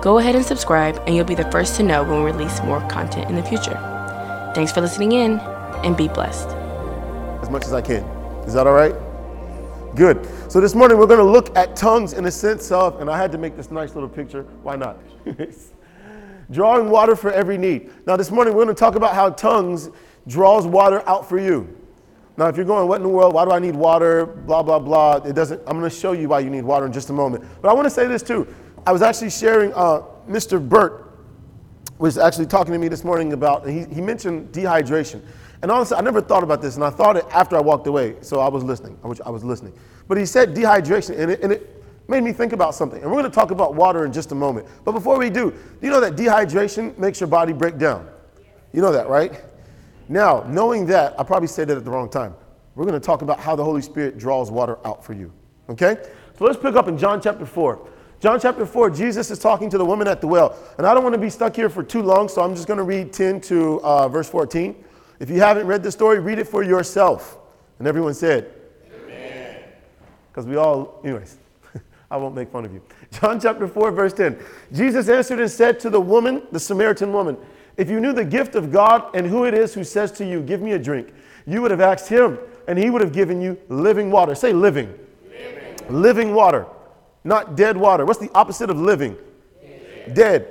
go ahead and subscribe and you'll be the first to know when we release more content in the future. Thanks for listening in and be blessed. As much as I can. Is that all right? Good. So this morning we're going to look at tongues in the sense of, and I had to make this nice little picture. Why not? Drawing water for every need. Now this morning we're going to talk about how tongues draws water out for you. Now, if you're going, what in the world? Why do I need water? Blah, blah, blah. It doesn't, I'm going to show you why you need water in just a moment. But I want to say this too. I was actually sharing, uh, Mr. Burt was actually talking to me this morning about, he, he mentioned dehydration. And honestly, I never thought about this, and I thought it after I walked away, so I was listening. I was, I was listening. But he said dehydration, and it, and it made me think about something. And we're going to talk about water in just a moment. But before we do, you know that dehydration makes your body break down? You know that, right? Now, knowing that, I probably said that at the wrong time. We're going to talk about how the Holy Spirit draws water out for you. Okay? So let's pick up in John chapter 4. John chapter 4, Jesus is talking to the woman at the well. And I don't want to be stuck here for too long, so I'm just going to read 10 to uh, verse 14. If you haven't read the story, read it for yourself. And everyone said, Amen. Because we all, anyways, I won't make fun of you. John chapter 4, verse 10. Jesus answered and said to the woman, the Samaritan woman, if you knew the gift of God and who it is who says to you, Give me a drink, you would have asked him, and he would have given you living water. Say living. Living, living water, not dead water. What's the opposite of living? Dead. dead.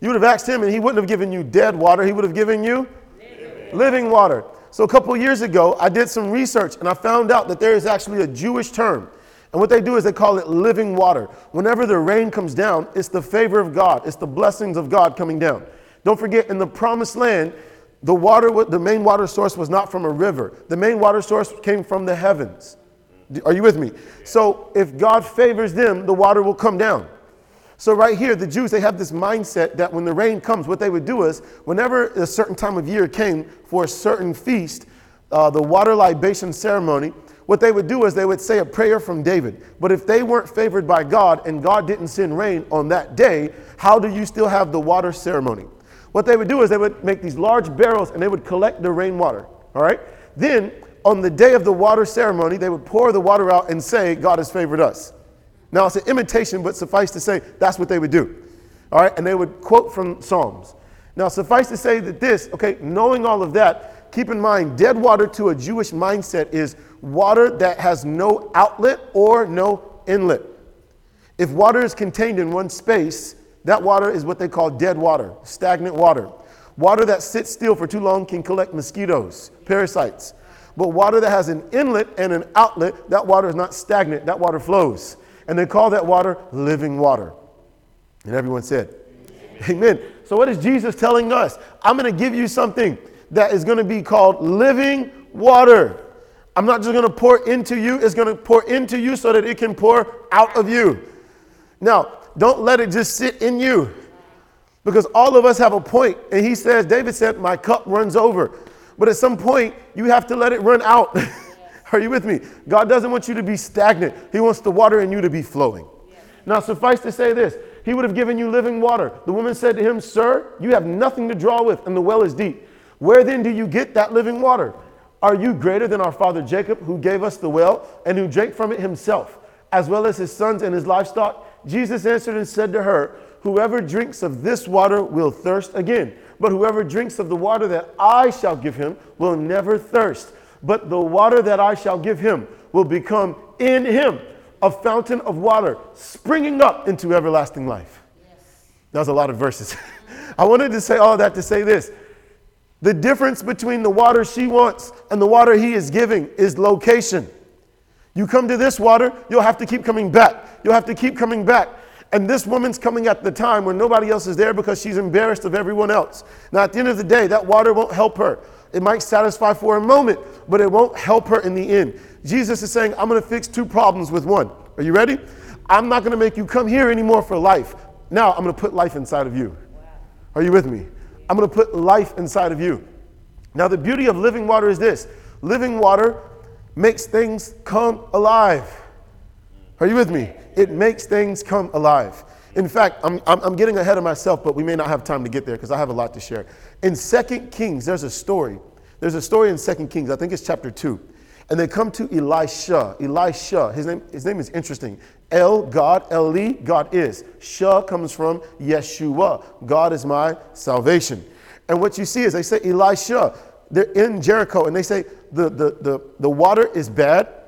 You would have asked him, and he wouldn't have given you dead water. He would have given you living, living water. So a couple years ago, I did some research, and I found out that there is actually a Jewish term. And what they do is they call it living water. Whenever the rain comes down, it's the favor of God, it's the blessings of God coming down. Don't forget, in the promised land, the water, the main water source was not from a river. The main water source came from the heavens. Are you with me? So if God favors them, the water will come down. So right here, the Jews, they have this mindset that when the rain comes, what they would do is, whenever a certain time of year came for a certain feast, uh, the water libation ceremony, what they would do is they would say a prayer from David. But if they weren't favored by God and God didn't send rain on that day, how do you still have the water ceremony? What they would do is they would make these large barrels and they would collect the rainwater. All right? Then, on the day of the water ceremony, they would pour the water out and say, God has favored us. Now, it's an imitation, but suffice to say, that's what they would do. All right? And they would quote from Psalms. Now, suffice to say that this, okay, knowing all of that, keep in mind, dead water to a Jewish mindset is water that has no outlet or no inlet. If water is contained in one space, that water is what they call dead water, stagnant water. Water that sits still for too long can collect mosquitoes, parasites. But water that has an inlet and an outlet, that water is not stagnant, that water flows. And they call that water living water. And everyone said, Amen. Amen. So, what is Jesus telling us? I'm going to give you something that is going to be called living water. I'm not just going to pour into you, it's going to pour into you so that it can pour out of you. Now, don't let it just sit in you. Because all of us have a point. And he says, David said, My cup runs over. But at some point, you have to let it run out. Are you with me? God doesn't want you to be stagnant, He wants the water in you to be flowing. Now, suffice to say this He would have given you living water. The woman said to him, Sir, you have nothing to draw with, and the well is deep. Where then do you get that living water? Are you greater than our father Jacob, who gave us the well and who drank from it himself, as well as his sons and his livestock? Jesus answered and said to her, Whoever drinks of this water will thirst again. But whoever drinks of the water that I shall give him will never thirst. But the water that I shall give him will become in him a fountain of water springing up into everlasting life. Yes. That was a lot of verses. I wanted to say all that to say this. The difference between the water she wants and the water he is giving is location. You come to this water, you'll have to keep coming back. You'll have to keep coming back. And this woman's coming at the time when nobody else is there because she's embarrassed of everyone else. Now, at the end of the day, that water won't help her. It might satisfy for a moment, but it won't help her in the end. Jesus is saying, I'm going to fix two problems with one. Are you ready? I'm not going to make you come here anymore for life. Now, I'm going to put life inside of you. Are you with me? I'm going to put life inside of you. Now, the beauty of living water is this living water makes things come alive. Are you with me? It makes things come alive. In fact, I'm, I'm, getting ahead of myself, but we may not have time to get there because I have a lot to share. In Second Kings, there's a story. There's a story in Second Kings, I think it's chapter 2. And they come to Elisha. Elisha, his name, his name is interesting. El, God, Eli, God is. Shah comes from Yeshua. God is my salvation. And what you see is they say, Elisha, they're in Jericho, and they say the, the, the, the water is bad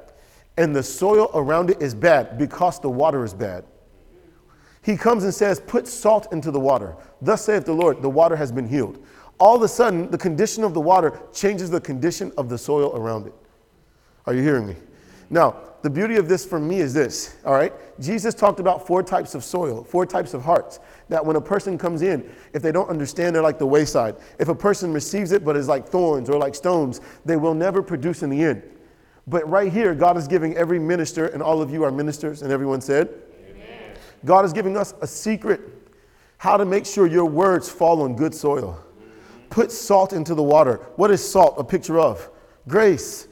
and the soil around it is bad because the water is bad. He comes and says, Put salt into the water. Thus saith the Lord, the water has been healed. All of a sudden, the condition of the water changes the condition of the soil around it. Are you hearing me? Now, the beauty of this for me is this, all right? Jesus talked about four types of soil, four types of hearts. That when a person comes in, if they don't understand, they're like the wayside. If a person receives it but is like thorns or like stones, they will never produce in the end. But right here, God is giving every minister, and all of you are ministers, and everyone said, God is giving us a secret how to make sure your words fall on good soil. Put salt into the water. What is salt a picture of? Grace.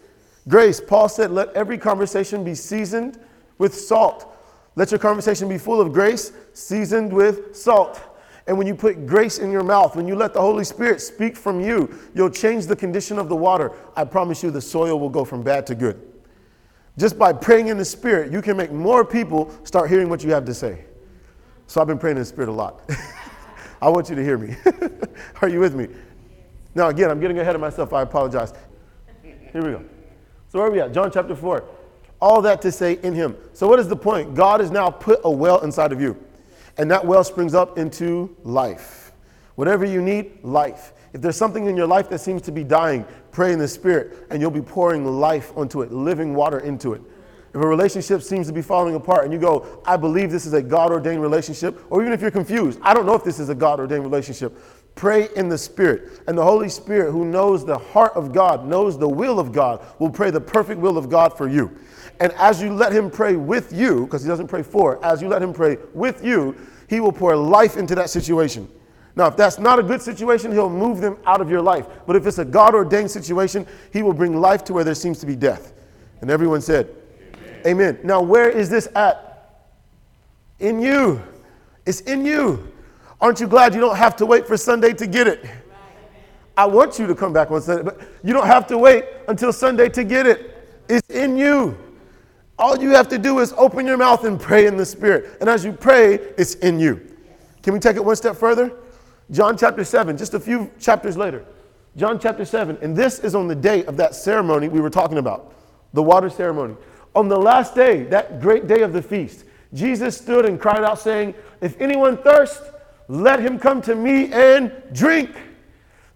Grace. Paul said, Let every conversation be seasoned with salt. Let your conversation be full of grace, seasoned with salt. And when you put grace in your mouth, when you let the Holy Spirit speak from you, you'll change the condition of the water. I promise you, the soil will go from bad to good. Just by praying in the Spirit, you can make more people start hearing what you have to say. So I've been praying in the Spirit a lot. I want you to hear me. are you with me? Now, again, I'm getting ahead of myself. I apologize. Here we go. So, where are we at? John chapter 4. All that to say in Him. So, what is the point? God has now put a well inside of you, and that well springs up into life. Whatever you need, life. If there's something in your life that seems to be dying, pray in the Spirit, and you'll be pouring life onto it, living water into it. If a relationship seems to be falling apart and you go, I believe this is a God ordained relationship, or even if you're confused, I don't know if this is a God ordained relationship, pray in the Spirit. And the Holy Spirit, who knows the heart of God, knows the will of God, will pray the perfect will of God for you. And as you let Him pray with you, because He doesn't pray for, as you let Him pray with you, He will pour life into that situation. Now, if that's not a good situation, he'll move them out of your life. But if it's a God ordained situation, he will bring life to where there seems to be death. And everyone said, Amen. Amen. Now, where is this at? In you. It's in you. Aren't you glad you don't have to wait for Sunday to get it? I want you to come back on Sunday, but you don't have to wait until Sunday to get it. It's in you. All you have to do is open your mouth and pray in the Spirit. And as you pray, it's in you. Can we take it one step further? John chapter 7, just a few chapters later. John chapter 7, and this is on the day of that ceremony we were talking about, the water ceremony. On the last day, that great day of the feast, Jesus stood and cried out, saying, If anyone thirst, let him come to me and drink.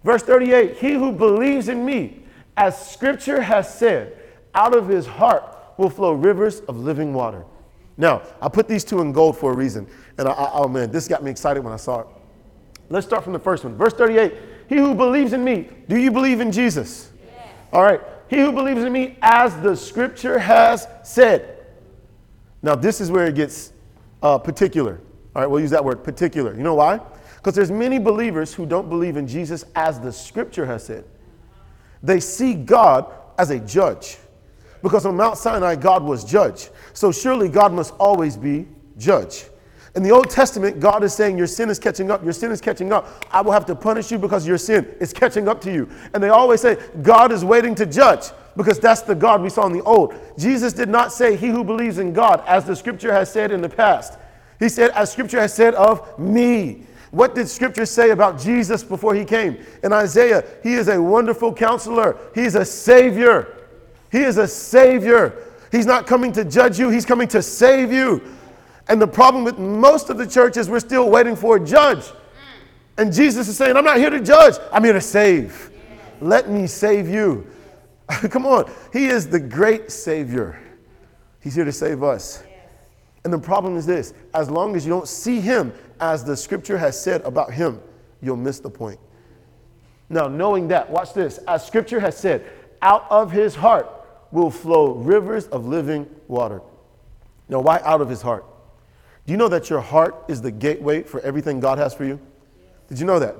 Verse 38 He who believes in me, as scripture has said, out of his heart will flow rivers of living water. Now, I put these two in gold for a reason. And I, I, oh man, this got me excited when I saw it. Let's start from the first one. Verse 38 He who believes in me, do you believe in Jesus? Yes. All right. He who believes in me, as the scripture has said. Now, this is where it gets uh, particular. All right, we'll use that word, particular. You know why? Because there's many believers who don't believe in Jesus as the scripture has said. They see God as a judge. Because on Mount Sinai, God was judge. So surely God must always be judge. In the Old Testament, God is saying, Your sin is catching up. Your sin is catching up. I will have to punish you because your sin is catching up to you. And they always say, God is waiting to judge because that's the God we saw in the Old. Jesus did not say, He who believes in God, as the scripture has said in the past. He said, As scripture has said of me. What did scripture say about Jesus before he came? In Isaiah, he is a wonderful counselor, he's a savior. He is a savior. He's not coming to judge you, he's coming to save you. And the problem with most of the church is we're still waiting for a judge. And Jesus is saying, I'm not here to judge, I'm here to save. Let me save you. Come on. He is the great Savior. He's here to save us. And the problem is this as long as you don't see Him as the scripture has said about Him, you'll miss the point. Now, knowing that, watch this. As scripture has said, out of His heart will flow rivers of living water. Now, why out of His heart? Do you know that your heart is the gateway for everything God has for you? Did you know that?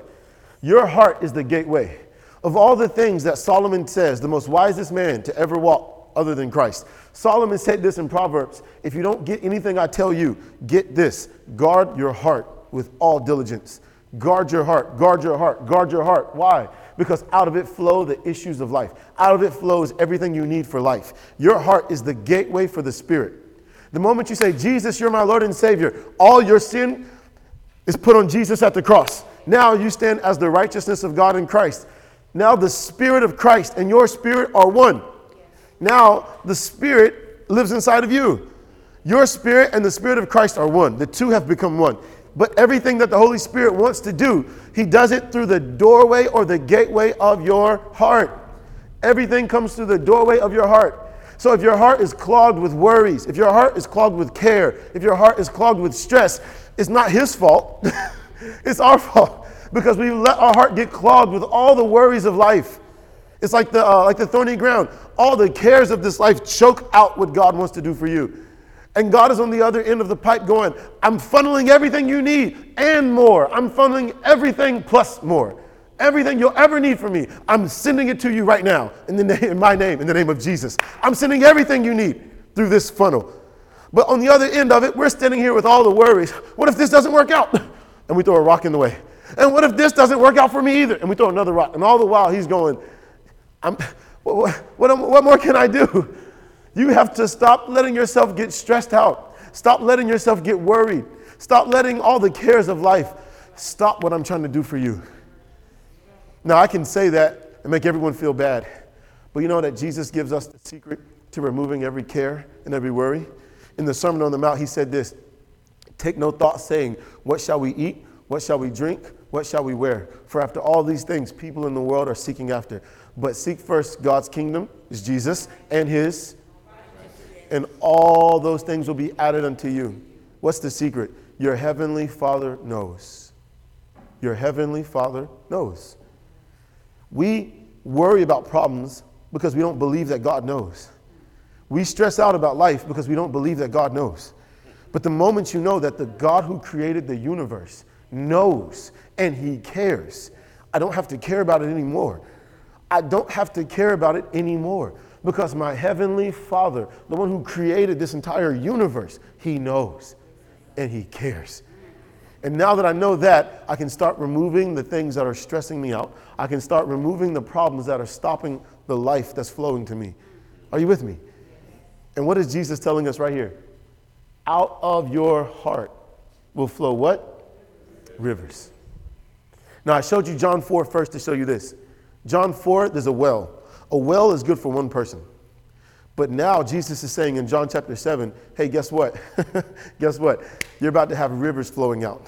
Your heart is the gateway. Of all the things that Solomon says, the most wisest man to ever walk other than Christ, Solomon said this in Proverbs If you don't get anything I tell you, get this guard your heart with all diligence. Guard your heart, guard your heart, guard your heart. Why? Because out of it flow the issues of life. Out of it flows everything you need for life. Your heart is the gateway for the Spirit. The moment you say, Jesus, you're my Lord and Savior, all your sin is put on Jesus at the cross. Now you stand as the righteousness of God in Christ. Now the Spirit of Christ and your spirit are one. Now the Spirit lives inside of you. Your spirit and the Spirit of Christ are one. The two have become one. But everything that the Holy Spirit wants to do, He does it through the doorway or the gateway of your heart. Everything comes through the doorway of your heart. So if your heart is clogged with worries, if your heart is clogged with care, if your heart is clogged with stress, it's not His fault. it's our fault because we let our heart get clogged with all the worries of life. It's like the, uh, like the thorny ground. All the cares of this life choke out what God wants to do for you. And God is on the other end of the pipe going, I'm funneling everything you need and more. I'm funneling everything plus more. Everything you'll ever need from me, I'm sending it to you right now in, the name, in my name, in the name of Jesus. I'm sending everything you need through this funnel. But on the other end of it, we're standing here with all the worries. What if this doesn't work out? And we throw a rock in the way. And what if this doesn't work out for me either? And we throw another rock. And all the while, he's going, what, what, what, what more can I do? You have to stop letting yourself get stressed out. Stop letting yourself get worried. Stop letting all the cares of life stop what I'm trying to do for you. Now, I can say that and make everyone feel bad, but you know that Jesus gives us the secret to removing every care and every worry? In the Sermon on the Mount, he said this Take no thought saying, What shall we eat? What shall we drink? What shall we wear? For after all these things, people in the world are seeking after. But seek first God's kingdom, is Jesus, and his, and all those things will be added unto you. What's the secret? Your heavenly Father knows. Your heavenly Father knows. We worry about problems because we don't believe that God knows. We stress out about life because we don't believe that God knows. But the moment you know that the God who created the universe knows and he cares, I don't have to care about it anymore. I don't have to care about it anymore because my heavenly Father, the one who created this entire universe, he knows and he cares. And now that I know that, I can start removing the things that are stressing me out. I can start removing the problems that are stopping the life that's flowing to me. Are you with me? And what is Jesus telling us right here? Out of your heart will flow what? Rivers. Now, I showed you John 4 first to show you this. John 4, there's a well. A well is good for one person. But now Jesus is saying in John chapter 7, hey, guess what? guess what? You're about to have rivers flowing out.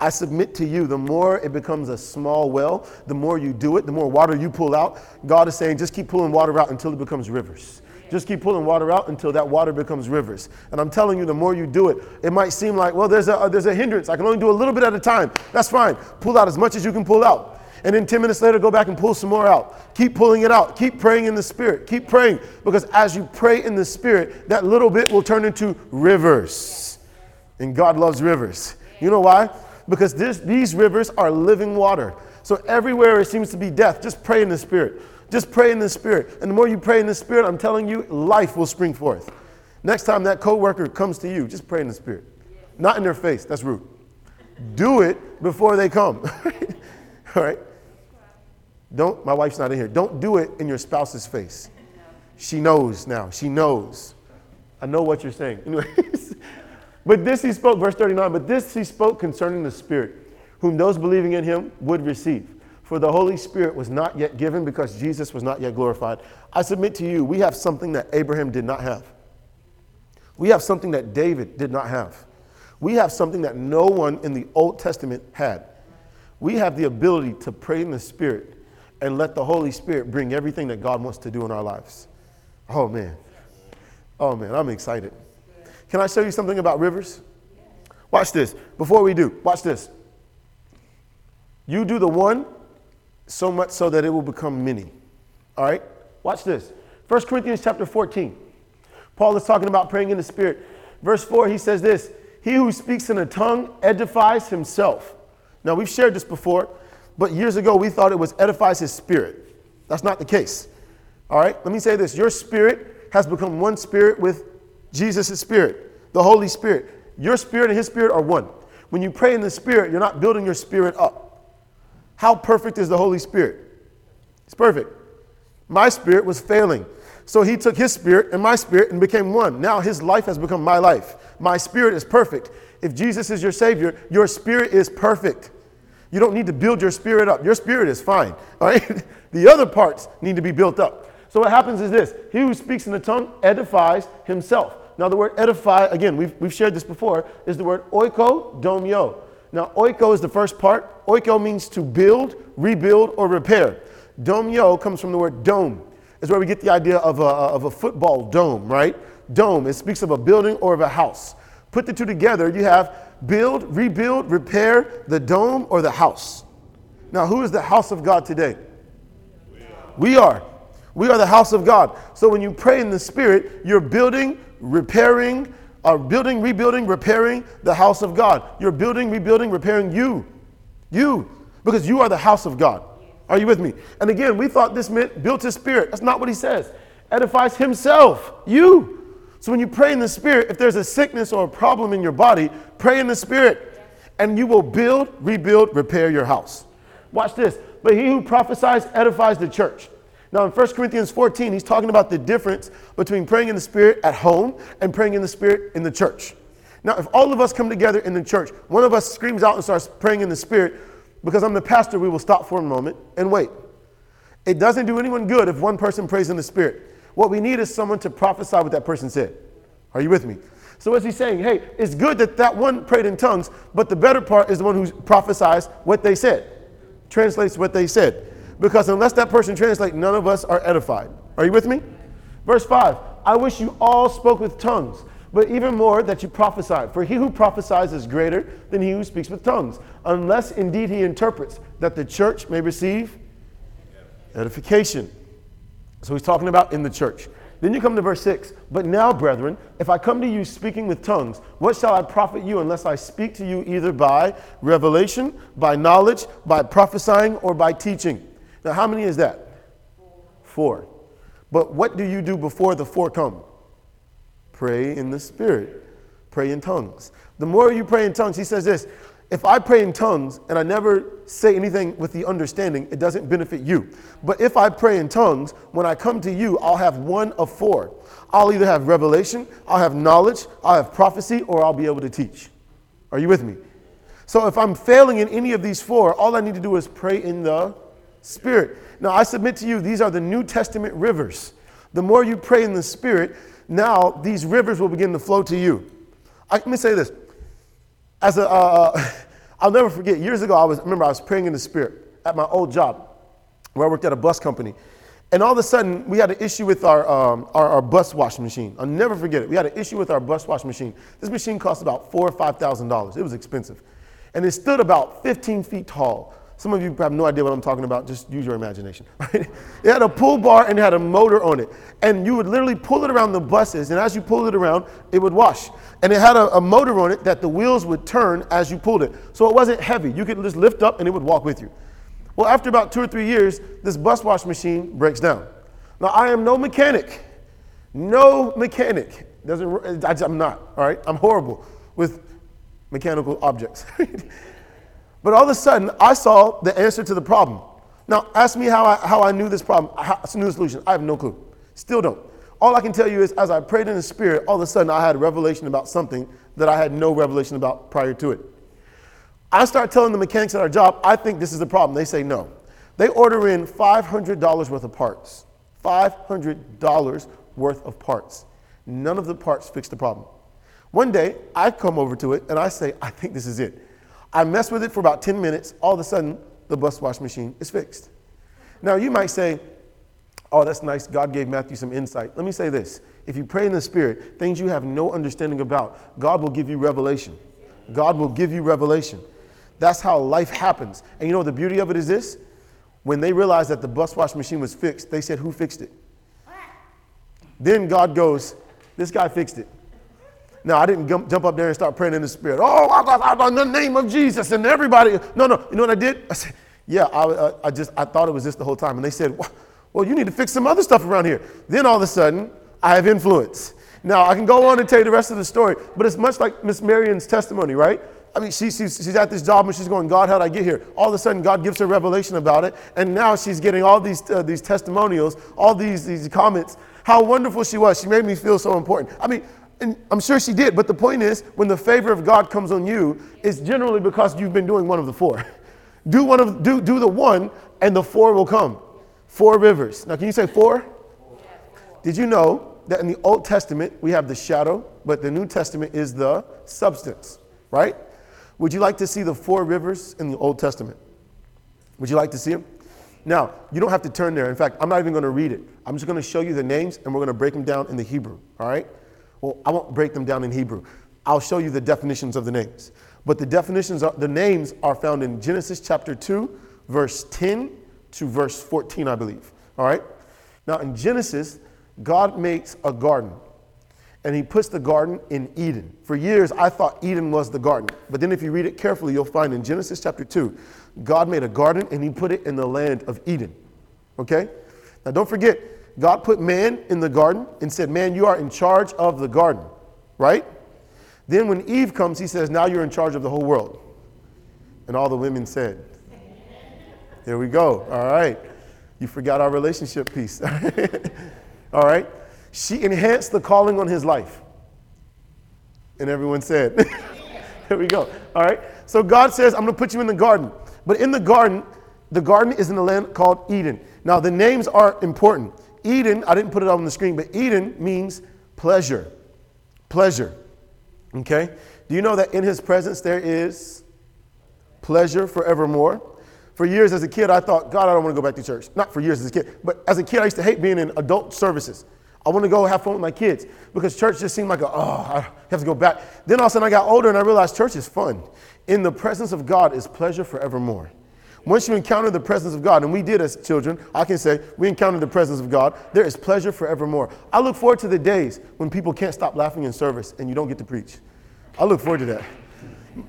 I submit to you, the more it becomes a small well, the more you do it, the more water you pull out. God is saying, just keep pulling water out until it becomes rivers. Just keep pulling water out until that water becomes rivers. And I'm telling you, the more you do it, it might seem like, well, there's a, there's a hindrance. I can only do a little bit at a time. That's fine. Pull out as much as you can pull out and then 10 minutes later go back and pull some more out. Keep pulling it out. Keep praying in the Spirit. Keep praying because as you pray in the Spirit, that little bit will turn into rivers. And God loves rivers. You know why? Because this, these rivers are living water. So everywhere it seems to be death, just pray in the Spirit. Just pray in the Spirit. And the more you pray in the Spirit, I'm telling you, life will spring forth. Next time that coworker comes to you, just pray in the Spirit. Not in their face, that's rude. Do it before they come. All right? Don't, my wife's not in here. Don't do it in your spouse's face. She knows now. She knows. I know what you're saying. Anyways, but this he spoke, verse 39, but this he spoke concerning the Spirit, whom those believing in him would receive. For the Holy Spirit was not yet given because Jesus was not yet glorified. I submit to you, we have something that Abraham did not have. We have something that David did not have. We have something that no one in the Old Testament had. We have the ability to pray in the Spirit and let the Holy Spirit bring everything that God wants to do in our lives. Oh, man. Oh, man, I'm excited. Can I show you something about rivers? Watch this. Before we do, watch this. You do the one so much so that it will become many. All right? Watch this. 1 Corinthians chapter 14. Paul is talking about praying in the Spirit. Verse 4, he says this He who speaks in a tongue edifies himself. Now, we've shared this before but years ago we thought it was edifies his spirit. That's not the case. All right, let me say this your spirit has become one spirit with Jesus' spirit, the Holy Spirit. Your spirit and his spirit are one. When you pray in the spirit, you're not building your spirit up. How perfect is the Holy Spirit? It's perfect. My spirit was failing. So he took his spirit and my spirit and became one. Now his life has become my life. My spirit is perfect. If Jesus is your Savior, your spirit is perfect. You don't need to build your spirit up. Your spirit is fine. All right? the other parts need to be built up. So what happens is this he who speaks in the tongue edifies himself. Now, the word edify, again, we've, we've shared this before, is the word oiko domio. Now, oiko is the first part. Oiko means to build, rebuild, or repair. Domio comes from the word dome. It's where we get the idea of a, of a football dome, right? Dome, it speaks of a building or of a house. Put the two together, you have build, rebuild, repair the dome or the house. Now, who is the house of God today? We are. We are the house of God. So when you pray in the Spirit, you're building, repairing, uh, building, rebuilding, repairing the house of God. You're building, rebuilding, repairing you. You. Because you are the house of God. Are you with me? And again, we thought this meant built his spirit. That's not what he says. Edifies himself. You. So when you pray in the spirit, if there's a sickness or a problem in your body, pray in the spirit. And you will build, rebuild, repair your house. Watch this. But he who prophesies edifies the church. Now, in 1 Corinthians 14, he's talking about the difference between praying in the Spirit at home and praying in the Spirit in the church. Now, if all of us come together in the church, one of us screams out and starts praying in the Spirit, because I'm the pastor, we will stop for a moment and wait. It doesn't do anyone good if one person prays in the Spirit. What we need is someone to prophesy what that person said. Are you with me? So, what's he saying? Hey, it's good that that one prayed in tongues, but the better part is the one who prophesies what they said, translates what they said. Because unless that person translates, none of us are edified. Are you with me? Verse 5 I wish you all spoke with tongues, but even more that you prophesied. For he who prophesies is greater than he who speaks with tongues, unless indeed he interprets, that the church may receive edification. So he's talking about in the church. Then you come to verse 6. But now, brethren, if I come to you speaking with tongues, what shall I profit you unless I speak to you either by revelation, by knowledge, by prophesying, or by teaching? Now, how many is that? Four. But what do you do before the four come? Pray in the Spirit, pray in tongues. The more you pray in tongues, he says this if I pray in tongues and I never say anything with the understanding, it doesn't benefit you. But if I pray in tongues, when I come to you, I'll have one of four. I'll either have revelation, I'll have knowledge, I'll have prophecy, or I'll be able to teach. Are you with me? So if I'm failing in any of these four, all I need to do is pray in the Spirit. Now, I submit to you, these are the New Testament rivers. The more you pray in the Spirit, now these rivers will begin to flow to you. I, let me say this. As a, uh, uh I'll never forget, years ago, I was, remember I was praying in the Spirit at my old job where I worked at a bus company. And all of a sudden, we had an issue with our, um, our, our, bus washing machine. I'll never forget it. We had an issue with our bus washing machine. This machine cost about four or five thousand dollars. It was expensive, and it stood about 15 feet tall. Some of you have no idea what I'm talking about. Just use your imagination. Right? It had a pull bar and it had a motor on it. And you would literally pull it around the buses. And as you pulled it around, it would wash. And it had a, a motor on it that the wheels would turn as you pulled it. So it wasn't heavy. You could just lift up and it would walk with you. Well, after about two or three years, this bus wash machine breaks down. Now, I am no mechanic. No mechanic. Doesn't, I'm not, all right? I'm horrible with mechanical objects. But all of a sudden, I saw the answer to the problem. Now, ask me how I, how I knew this problem, how knew the solution. I have no clue. Still don't. All I can tell you is, as I prayed in the Spirit, all of a sudden I had a revelation about something that I had no revelation about prior to it. I start telling the mechanics at our job, I think this is the problem. They say no. They order in $500 worth of parts. $500 worth of parts. None of the parts fix the problem. One day, I come over to it and I say, I think this is it. I mess with it for about 10 minutes. All of a sudden, the bus wash machine is fixed. Now, you might say, Oh, that's nice. God gave Matthew some insight. Let me say this if you pray in the Spirit, things you have no understanding about, God will give you revelation. God will give you revelation. That's how life happens. And you know, the beauty of it is this when they realized that the bus wash machine was fixed, they said, Who fixed it? Then God goes, This guy fixed it. Now, I didn't jump up there and start praying in the spirit. Oh, I, I, I, in the name of Jesus. And everybody, no, no. You know what I did? I said, Yeah, I, uh, I just I thought it was this the whole time. And they said, well, you need to fix some other stuff around here. Then all of a sudden, I have influence. Now I can go on and tell you the rest of the story, but it's much like Miss Marion's testimony, right? I mean, she, she's, she's at this job and she's going, God, how did I get here? All of a sudden, God gives her revelation about it. And now she's getting all these, uh, these testimonials, all these, these comments. How wonderful she was. She made me feel so important. I mean, and I'm sure she did, but the point is, when the favor of God comes on you, it's generally because you've been doing one of the four. do one of do, do the one, and the four will come. Four rivers. Now, can you say four? Did you know that in the Old Testament we have the shadow, but the New Testament is the substance, right? Would you like to see the four rivers in the Old Testament? Would you like to see them? Now, you don't have to turn there. In fact, I'm not even going to read it. I'm just going to show you the names and we're going to break them down in the Hebrew, all right? Well, I won't break them down in Hebrew. I'll show you the definitions of the names. But the definitions, are, the names are found in Genesis chapter 2, verse 10 to verse 14, I believe, all right? Now, in Genesis, God makes a garden and he puts the garden in Eden. For years, I thought Eden was the garden. But then, if you read it carefully, you'll find in Genesis chapter 2, God made a garden and he put it in the land of Eden. Okay? Now, don't forget, God put man in the garden and said, Man, you are in charge of the garden, right? Then, when Eve comes, he says, Now you're in charge of the whole world. And all the women said, There we go. All right. You forgot our relationship piece. all right. She enhanced the calling on his life. And everyone said, There we go. All right. So God says, I'm going to put you in the garden. But in the garden, the garden is in a land called Eden. Now, the names are important. Eden, I didn't put it on the screen, but Eden means pleasure. Pleasure. Okay? Do you know that in his presence there is pleasure forevermore? For years as a kid, I thought, God, I don't want to go back to church. Not for years as a kid, but as a kid, I used to hate being in adult services. I want to go have fun with my kids because church just seemed like a, oh, I have to go back. Then all of a sudden I got older and I realized church is fun. In the presence of God is pleasure forevermore. Once you encounter the presence of God, and we did as children, I can say we encountered the presence of God, there is pleasure forevermore. I look forward to the days when people can't stop laughing in service and you don't get to preach. I look forward to that.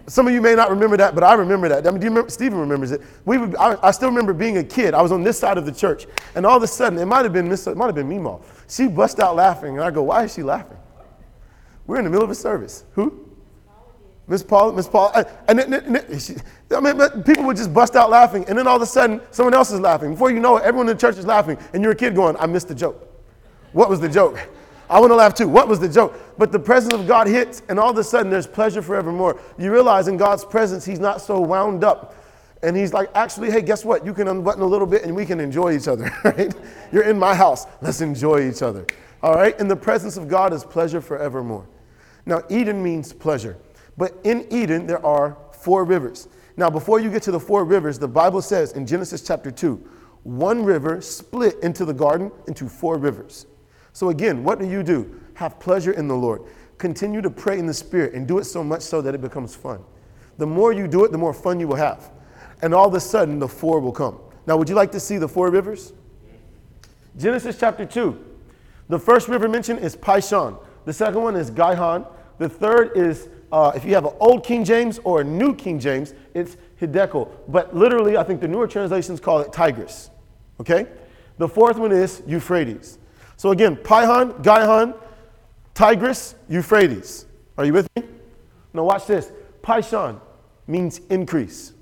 Some of you may not remember that, but I remember that. I mean, do you remember? Stephen remembers it. We would, I, I, still remember being a kid. I was on this side of the church, and all of a sudden, it might have been Miss, it might have been Mima. She bust out laughing, and I go, "Why is she laughing?" We're in the middle of a service. Who? Miss Paul, Miss Paul, eh, and, and, and she, I mean, people would just bust out laughing, and then all of a sudden, someone else is laughing. Before you know it, everyone in the church is laughing, and you're a kid going, "I missed the joke." What was the joke? I want to laugh too. What was the joke? But the presence of God hits, and all of a sudden there's pleasure forevermore. You realize in God's presence, He's not so wound up. And He's like, actually, hey, guess what? You can unbutton a little bit and we can enjoy each other, right? You're in my house. Let's enjoy each other. All right? In the presence of God is pleasure forevermore. Now, Eden means pleasure. But in Eden, there are four rivers. Now, before you get to the four rivers, the Bible says in Genesis chapter 2, one river split into the garden into four rivers. So, again, what do you do? Have pleasure in the Lord. Continue to pray in the Spirit and do it so much so that it becomes fun. The more you do it, the more fun you will have. And all of a sudden, the four will come. Now, would you like to see the four rivers? Genesis chapter 2. The first river mentioned is Pishon. The second one is Gihon. The third is, uh, if you have an old King James or a new King James, it's Hiddekel. But literally, I think the newer translations call it Tigris. Okay? The fourth one is Euphrates. So again, Pihon, Gihon, Tigris, Euphrates. Are you with me? Now watch this. Pishon means increase.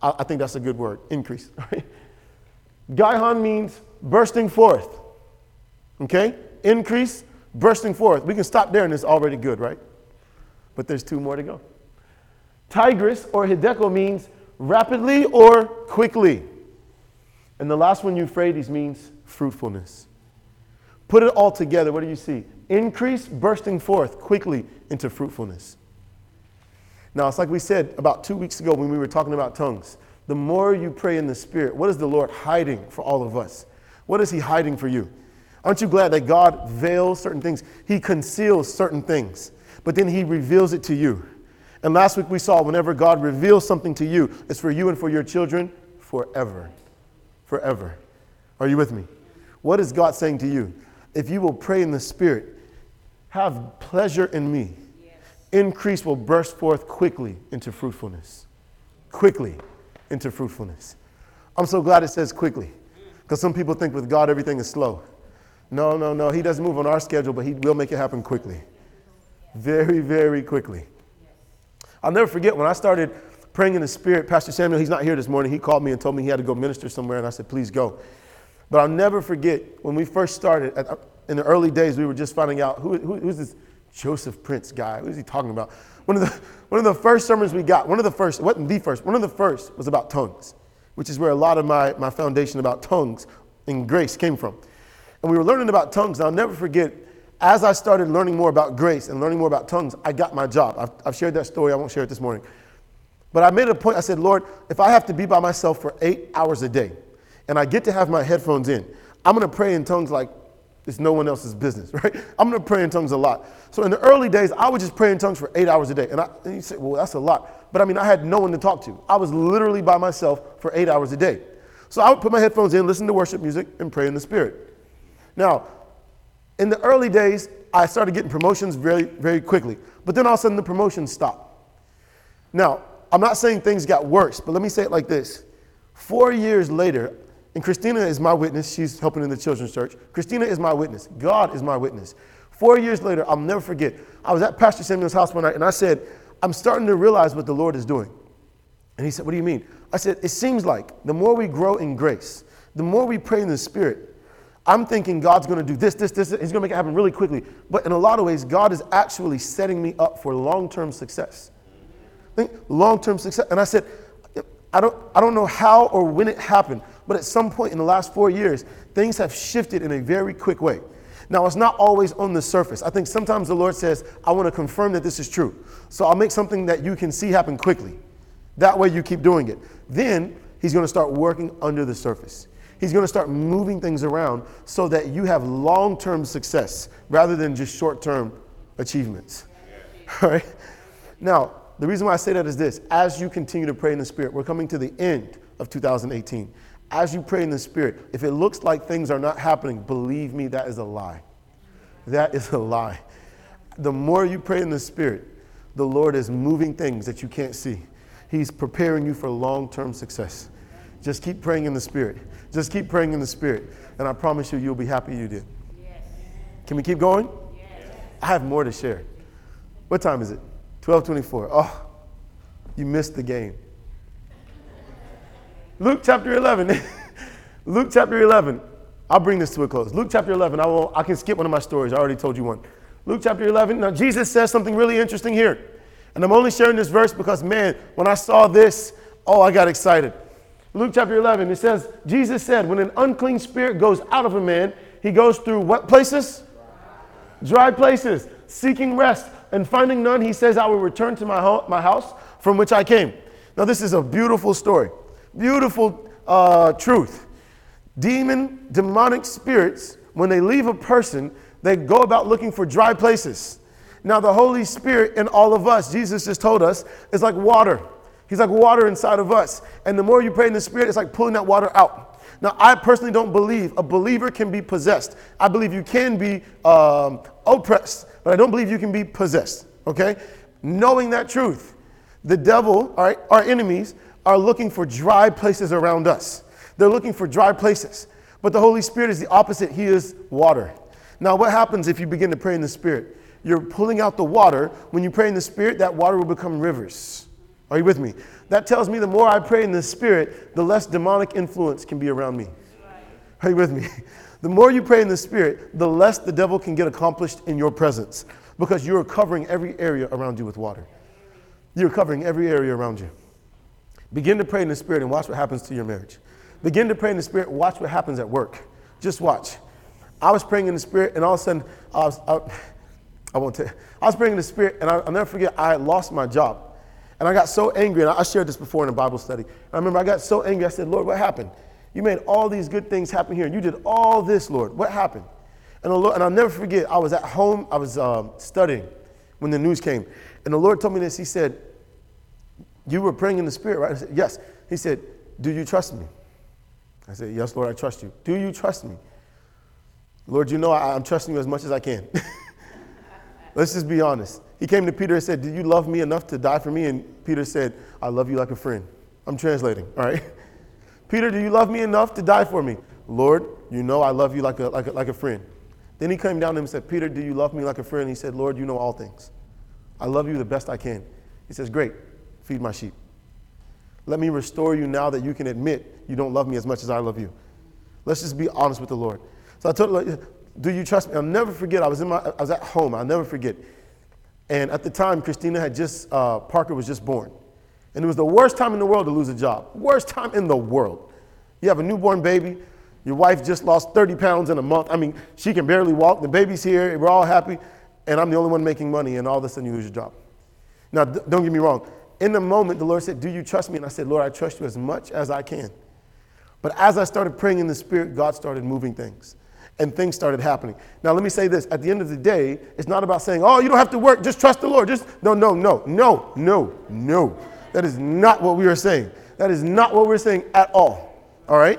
I, I think that's a good word, increase. Gihon means bursting forth. Okay? Increase, bursting forth. We can stop there and it's already good, right? But there's two more to go. Tigris or Hiddekel means rapidly or quickly. And the last one, Euphrates, means fruitfulness. Put it all together, what do you see? Increase bursting forth quickly into fruitfulness. Now, it's like we said about two weeks ago when we were talking about tongues. The more you pray in the Spirit, what is the Lord hiding for all of us? What is He hiding for you? Aren't you glad that God veils certain things? He conceals certain things, but then He reveals it to you. And last week we saw whenever God reveals something to you, it's for you and for your children forever. Forever. Are you with me? What is God saying to you? if you will pray in the Spirit, have pleasure in me, yes. increase will burst forth quickly into fruitfulness. Quickly. into fruitfulness. I'm so glad it says quickly, because some people think with God everything is slow. No, no, no. He doesn't move on our schedule, but He will make it happen quickly. Very, very quickly. I'll never forget when I started praying in the Spirit. Pastor Samuel, he's not here this morning. He called me and told me he had to go minister somewhere, and I said, please go. But I'll never forget when we first started, at, uh, in the early days, we were just finding out who, who, who's this Joseph Prince guy? Who's he talking about? One of, the, one of the first sermons we got, one of the first, wasn't the first, one of the first was about tongues, which is where a lot of my, my foundation about tongues and grace came from. And we were learning about tongues, and I'll never forget, as I started learning more about grace and learning more about tongues, I got my job. I've, I've shared that story, I won't share it this morning. But I made a point, I said, Lord, if I have to be by myself for eight hours a day, and I get to have my headphones in, I'm gonna pray in tongues like it's no one else's business, right? I'm gonna pray in tongues a lot. So in the early days, I would just pray in tongues for eight hours a day. And, I, and you say, well, that's a lot. But I mean, I had no one to talk to. I was literally by myself for eight hours a day. So I would put my headphones in, listen to worship music, and pray in the Spirit. Now, in the early days, I started getting promotions very, very quickly. But then all of a sudden, the promotions stopped. Now, I'm not saying things got worse, but let me say it like this. Four years later, and Christina is my witness. She's helping in the children's church. Christina is my witness. God is my witness. Four years later, I'll never forget. I was at Pastor Samuel's house one night and I said, I'm starting to realize what the Lord is doing. And he said, What do you mean? I said, It seems like the more we grow in grace, the more we pray in the Spirit, I'm thinking God's going to do this, this, this. He's going to make it happen really quickly. But in a lot of ways, God is actually setting me up for long term success. Think long term success. And I said, I don't, I don't know how or when it happened, but at some point in the last four years, things have shifted in a very quick way. Now, it's not always on the surface. I think sometimes the Lord says, I want to confirm that this is true. So I'll make something that you can see happen quickly. That way you keep doing it. Then He's going to start working under the surface. He's going to start moving things around so that you have long term success rather than just short term achievements. All right? Now, the reason why I say that is this as you continue to pray in the Spirit, we're coming to the end of 2018. As you pray in the Spirit, if it looks like things are not happening, believe me, that is a lie. That is a lie. The more you pray in the Spirit, the Lord is moving things that you can't see. He's preparing you for long term success. Just keep praying in the Spirit. Just keep praying in the Spirit. And I promise you, you'll be happy you did. Yes. Can we keep going? Yes. I have more to share. What time is it? 1224. Oh, you missed the game. Luke chapter 11. Luke chapter 11. I'll bring this to a close. Luke chapter 11. I, will, I can skip one of my stories. I already told you one. Luke chapter 11. Now, Jesus says something really interesting here. And I'm only sharing this verse because, man, when I saw this, oh, I got excited. Luke chapter 11, it says, Jesus said, when an unclean spirit goes out of a man, he goes through what places? Dry places, seeking rest. And finding none, he says, I will return to my, ho- my house from which I came. Now, this is a beautiful story, beautiful uh, truth. Demon, demonic spirits, when they leave a person, they go about looking for dry places. Now, the Holy Spirit in all of us, Jesus just told us, is like water. He's like water inside of us. And the more you pray in the Spirit, it's like pulling that water out. Now, I personally don't believe a believer can be possessed. I believe you can be um, oppressed, but I don't believe you can be possessed. Okay? Knowing that truth, the devil, all right, our enemies, are looking for dry places around us. They're looking for dry places. But the Holy Spirit is the opposite. He is water. Now, what happens if you begin to pray in the Spirit? You're pulling out the water. When you pray in the Spirit, that water will become rivers. Are you with me? That tells me the more I pray in the Spirit, the less demonic influence can be around me. Are you with me? The more you pray in the Spirit, the less the devil can get accomplished in your presence because you are covering every area around you with water. You're covering every area around you. Begin to pray in the Spirit and watch what happens to your marriage. Begin to pray in the Spirit, watch what happens at work. Just watch. I was praying in the Spirit, and all of a sudden, I was, I, I won't tell I was praying in the Spirit, and I, will never forget, I lost my job. And I got so angry, and I shared this before in a Bible study. I remember I got so angry, I said, Lord, what happened? You made all these good things happen here, and you did all this, Lord. What happened? And, the Lord, and I'll never forget, I was at home, I was um, studying when the news came. And the Lord told me this. He said, You were praying in the Spirit, right? I said, Yes. He said, Do you trust me? I said, Yes, Lord, I trust you. Do you trust me? Lord, you know I, I'm trusting you as much as I can. Let's just be honest. He came to Peter and said, Do you love me enough to die for me? And Peter said, I love you like a friend. I'm translating, all right? Peter, do you love me enough to die for me? Lord, you know I love you like a, like a, like a friend. Then he came down to him and said, Peter, do you love me like a friend? And he said, Lord, you know all things. I love you the best I can. He says, Great, feed my sheep. Let me restore you now that you can admit you don't love me as much as I love you. Let's just be honest with the Lord. So I told Do you trust me? I'll never forget. I was, in my, I was at home. I'll never forget. And at the time, Christina had just, uh, Parker was just born. And it was the worst time in the world to lose a job. Worst time in the world. You have a newborn baby. Your wife just lost 30 pounds in a month. I mean, she can barely walk. The baby's here. We're all happy. And I'm the only one making money. And all of a sudden, you lose your job. Now, don't get me wrong. In the moment, the Lord said, Do you trust me? And I said, Lord, I trust you as much as I can. But as I started praying in the Spirit, God started moving things and things started happening. Now, let me say this at the end of the day, it's not about saying, Oh, you don't have to work, just trust the Lord. Just no, no, no, no, no, no. That is not what we are saying. That is not what we're saying at all. All right?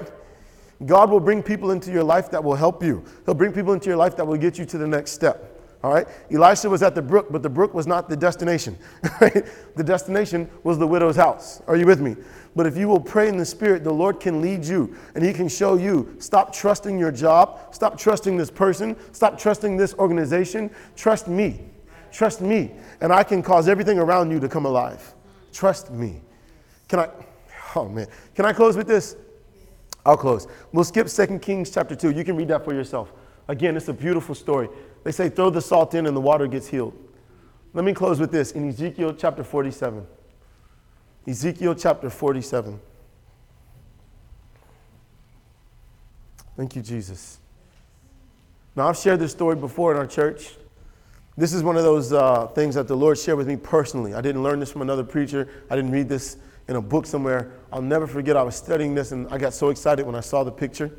God will bring people into your life that will help you. He'll bring people into your life that will get you to the next step. All right? Elisha was at the brook, but the brook was not the destination. the destination was the widow's house. Are you with me? But if you will pray in the Spirit, the Lord can lead you and He can show you. Stop trusting your job. Stop trusting this person. Stop trusting this organization. Trust me. Trust me. And I can cause everything around you to come alive. Trust me. Can I? Oh, man. Can I close with this? I'll close. We'll skip 2 Kings chapter 2. You can read that for yourself. Again, it's a beautiful story. They say throw the salt in and the water gets healed. Let me close with this in Ezekiel chapter 47. Ezekiel chapter 47. Thank you, Jesus. Now, I've shared this story before in our church. This is one of those uh, things that the Lord shared with me personally. I didn't learn this from another preacher, I didn't read this in a book somewhere. I'll never forget, I was studying this and I got so excited when I saw the picture.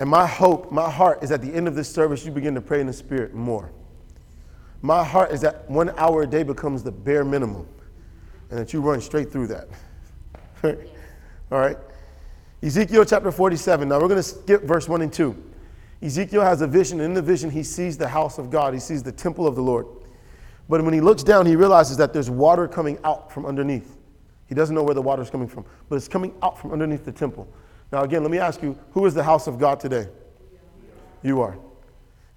And my hope, my heart is at the end of this service, you begin to pray in the Spirit more. My heart is that one hour a day becomes the bare minimum and that you run straight through that. All right? Ezekiel chapter 47. Now we're going to skip verse 1 and 2. Ezekiel has a vision. and In the vision, he sees the house of God, he sees the temple of the Lord. But when he looks down, he realizes that there's water coming out from underneath. He doesn't know where the water is coming from, but it's coming out from underneath the temple. Now, again, let me ask you who is the house of God today? You are.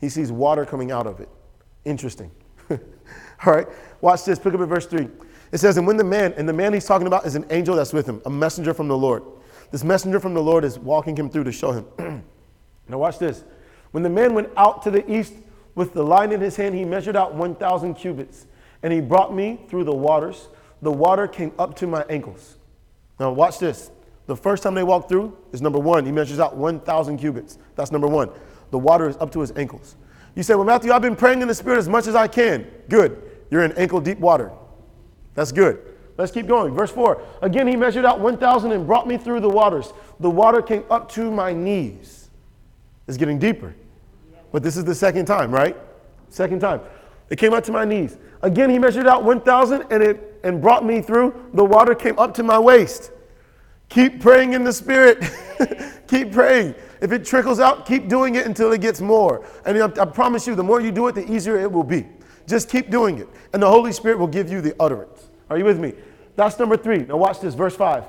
He sees water coming out of it. Interesting. All right, watch this. Pick up at verse 3. It says, And when the man, and the man he's talking about is an angel that's with him, a messenger from the Lord. This messenger from the Lord is walking him through to show him. now, watch this. When the man went out to the east with the line in his hand, he measured out 1,000 cubits, and he brought me through the waters. The water came up to my ankles. Now, watch this. The first time they walk through is number one. He measures out 1,000 cubits. That's number one. The water is up to his ankles. You say, Well, Matthew, I've been praying in the Spirit as much as I can. Good. You're in ankle deep water. That's good. Let's keep going. Verse 4. Again, he measured out 1,000 and brought me through the waters. The water came up to my knees. It's getting deeper. But this is the second time, right? Second time. It came up to my knees. Again, he measured out 1,000 and it and brought me through. The water came up to my waist. Keep praying in the Spirit. keep praying. If it trickles out, keep doing it until it gets more. And I, I promise you, the more you do it, the easier it will be. Just keep doing it. And the Holy Spirit will give you the utterance. Are you with me? That's number three. Now, watch this, verse 5.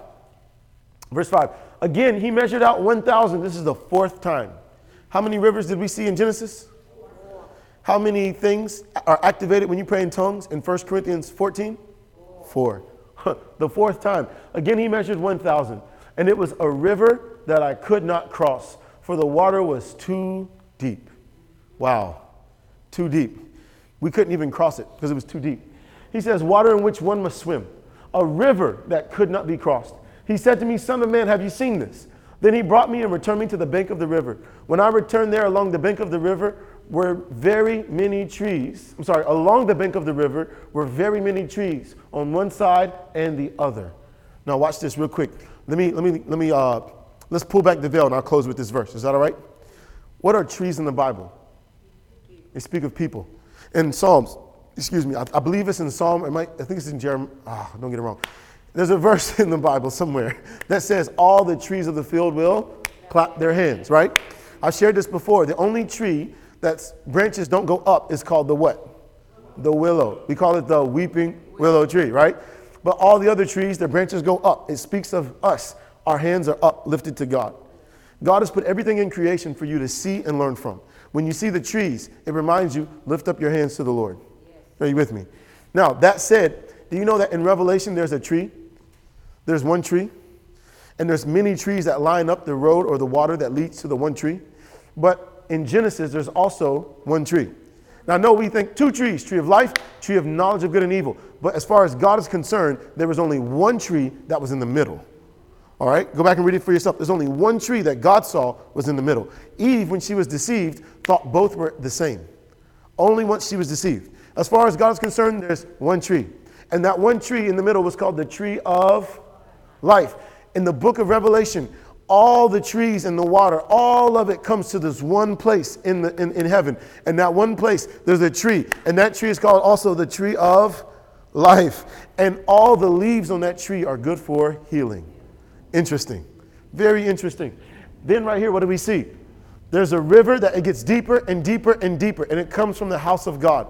Verse 5. Again, he measured out 1,000. This is the fourth time. How many rivers did we see in Genesis? How many things are activated when you pray in tongues in 1 Corinthians 14? Four. the fourth time. Again, he measured 1,000. And it was a river that I could not cross, for the water was too deep. Wow. Too deep. We couldn't even cross it because it was too deep. He says, Water in which one must swim, a river that could not be crossed. He said to me, Son of man, have you seen this? Then he brought me and returned me to the bank of the river. When I returned there along the bank of the river, were very many trees. I'm sorry, along the bank of the river were very many trees on one side and the other. Now watch this real quick. Let me let me let me uh let's pull back the veil and I'll close with this verse. Is that all right? What are trees in the Bible? They speak of people. In Psalms, excuse me, I, I believe it's in Psalm, it might, I think it's in Jeremiah, ah, don't get it wrong. There's a verse in the Bible somewhere that says all the trees of the field will clap their hands, right? I've shared this before. The only tree that's branches don't go up is called the what? The willow. We call it the weeping willow tree, right? But all the other trees, their branches go up. It speaks of us. Our hands are up, lifted to God. God has put everything in creation for you to see and learn from. When you see the trees, it reminds you, lift up your hands to the Lord. Are you with me? Now, that said, do you know that in Revelation there's a tree? There's one tree. And there's many trees that line up the road or the water that leads to the one tree. But in Genesis, there's also one tree. Now, no, we think two trees tree of life, tree of knowledge of good and evil. But as far as God is concerned, there was only one tree that was in the middle. All right, go back and read it for yourself. There's only one tree that God saw was in the middle. Eve, when she was deceived, thought both were the same. Only once she was deceived. As far as God is concerned, there's one tree. And that one tree in the middle was called the tree of life. In the book of Revelation, all the trees and the water, all of it comes to this one place in, the, in, in heaven. And that one place, there's a tree. And that tree is called also the tree of life. And all the leaves on that tree are good for healing. Interesting. Very interesting. Then, right here, what do we see? There's a river that it gets deeper and deeper and deeper, and it comes from the house of God.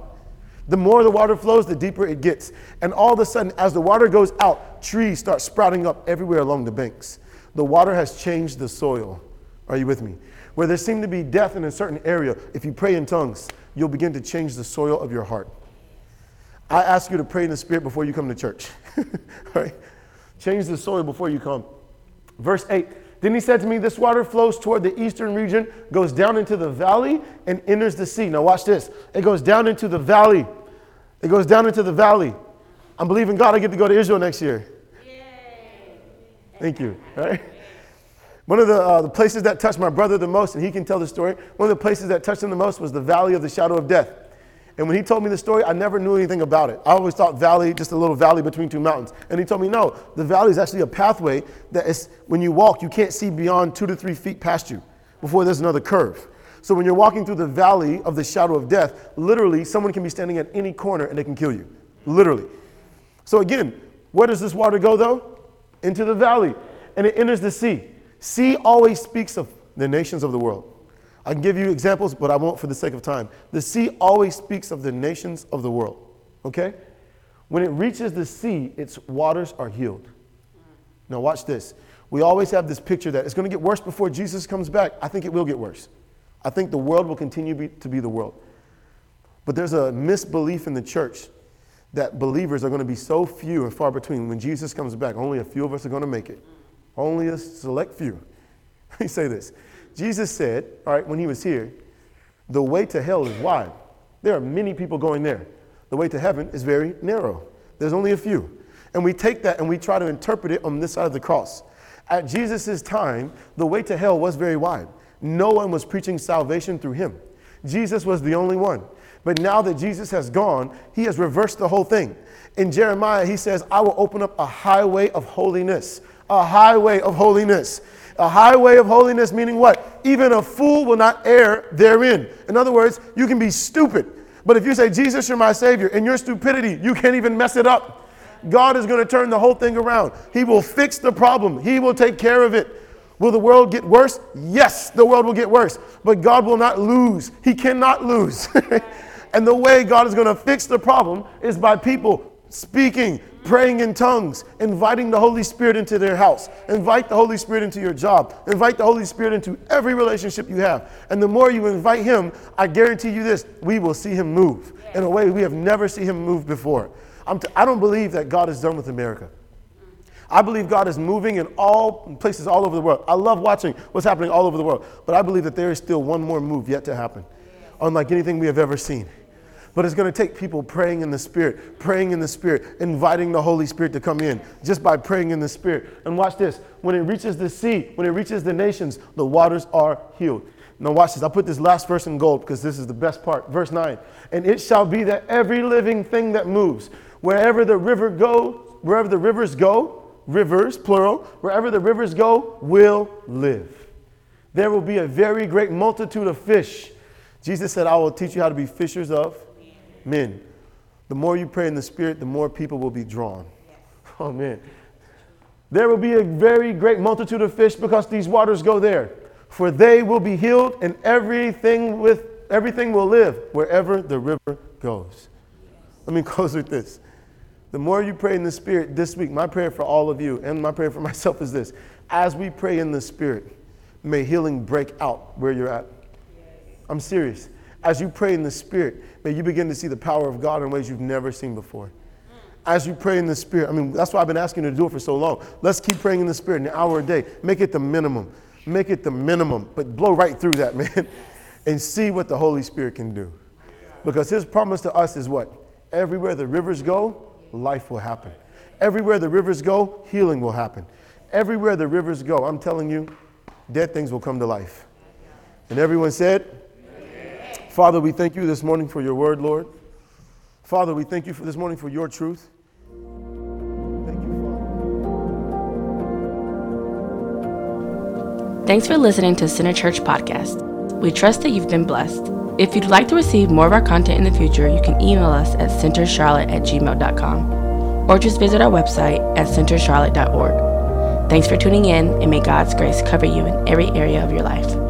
The more the water flows, the deeper it gets. And all of a sudden, as the water goes out, trees start sprouting up everywhere along the banks. The water has changed the soil. Are you with me? Where there seemed to be death in a certain area, if you pray in tongues, you'll begin to change the soil of your heart. I ask you to pray in the Spirit before you come to church. right? Change the soil before you come. Verse 8 Then he said to me, This water flows toward the eastern region, goes down into the valley, and enters the sea. Now, watch this. It goes down into the valley. It goes down into the valley. I'm believing God I get to go to Israel next year. Thank you. Right? One of the, uh, the places that touched my brother the most, and he can tell the story, one of the places that touched him the most was the valley of the shadow of death. And when he told me the story, I never knew anything about it. I always thought valley, just a little valley between two mountains. And he told me, no, the valley is actually a pathway that is, when you walk, you can't see beyond two to three feet past you before there's another curve. So when you're walking through the valley of the shadow of death, literally someone can be standing at any corner and they can kill you. Literally. So again, where does this water go though? Into the valley. And it enters the sea. Sea always speaks of the nations of the world. I can give you examples, but I won't for the sake of time. The sea always speaks of the nations of the world. Okay? When it reaches the sea, its waters are healed. Now, watch this. We always have this picture that it's going to get worse before Jesus comes back. I think it will get worse. I think the world will continue be, to be the world. But there's a misbelief in the church that believers are going to be so few and far between. When Jesus comes back, only a few of us are going to make it. Only a select few. Let me say this Jesus said, all right, when he was here, the way to hell is wide. There are many people going there. The way to heaven is very narrow. There's only a few. And we take that and we try to interpret it on this side of the cross. At Jesus' time, the way to hell was very wide. No one was preaching salvation through him. Jesus was the only one. But now that Jesus has gone, he has reversed the whole thing. In Jeremiah, he says, I will open up a highway of holiness. A highway of holiness. A highway of holiness, meaning what? Even a fool will not err therein. In other words, you can be stupid. But if you say, Jesus, you're my Savior, in your stupidity, you can't even mess it up. God is going to turn the whole thing around. He will fix the problem, He will take care of it. Will the world get worse? Yes, the world will get worse. But God will not lose. He cannot lose. and the way God is going to fix the problem is by people speaking, praying in tongues, inviting the Holy Spirit into their house, invite the Holy Spirit into your job, invite the Holy Spirit into every relationship you have. And the more you invite Him, I guarantee you this, we will see Him move in a way we have never seen Him move before. I'm t- I don't believe that God is done with America. I believe God is moving in all places all over the world. I love watching what's happening all over the world, but I believe that there is still one more move yet to happen, unlike anything we have ever seen. But it's going to take people praying in the Spirit, praying in the Spirit, inviting the Holy Spirit to come in just by praying in the Spirit. And watch this when it reaches the sea, when it reaches the nations, the waters are healed. Now, watch this. I'll put this last verse in gold because this is the best part. Verse 9. And it shall be that every living thing that moves, wherever the river go, wherever the rivers go, rivers, plural, wherever the rivers go, will live. There will be a very great multitude of fish. Jesus said, I will teach you how to be fishers of men. The more you pray in the Spirit, the more people will be drawn. Oh, man. There will be a very great multitude of fish because these waters go there. For they will be healed, and everything with everything will live wherever the river goes. Let me close with this. The more you pray in the Spirit this week, my prayer for all of you and my prayer for myself is this. As we pray in the Spirit, may healing break out where you're at. I'm serious. As you pray in the Spirit, may you begin to see the power of God in ways you've never seen before. As you pray in the Spirit, I mean, that's why I've been asking you to do it for so long. Let's keep praying in the Spirit an hour a day. Make it the minimum. Make it the minimum, but blow right through that, man, and see what the Holy Spirit can do. Because His promise to us is what? Everywhere the rivers go, life will happen. Everywhere the rivers go, healing will happen. Everywhere the rivers go, I'm telling you, dead things will come to life. And everyone said, Father, we thank you this morning for your word, Lord. Father, we thank you for this morning for your truth. Thank you, Father. Thanks for listening to Center Church Podcast. We trust that you've been blessed. If you'd like to receive more of our content in the future, you can email us at centercharlotte at gmail.com or just visit our website at centercharlotte.org. Thanks for tuning in, and may God's grace cover you in every area of your life.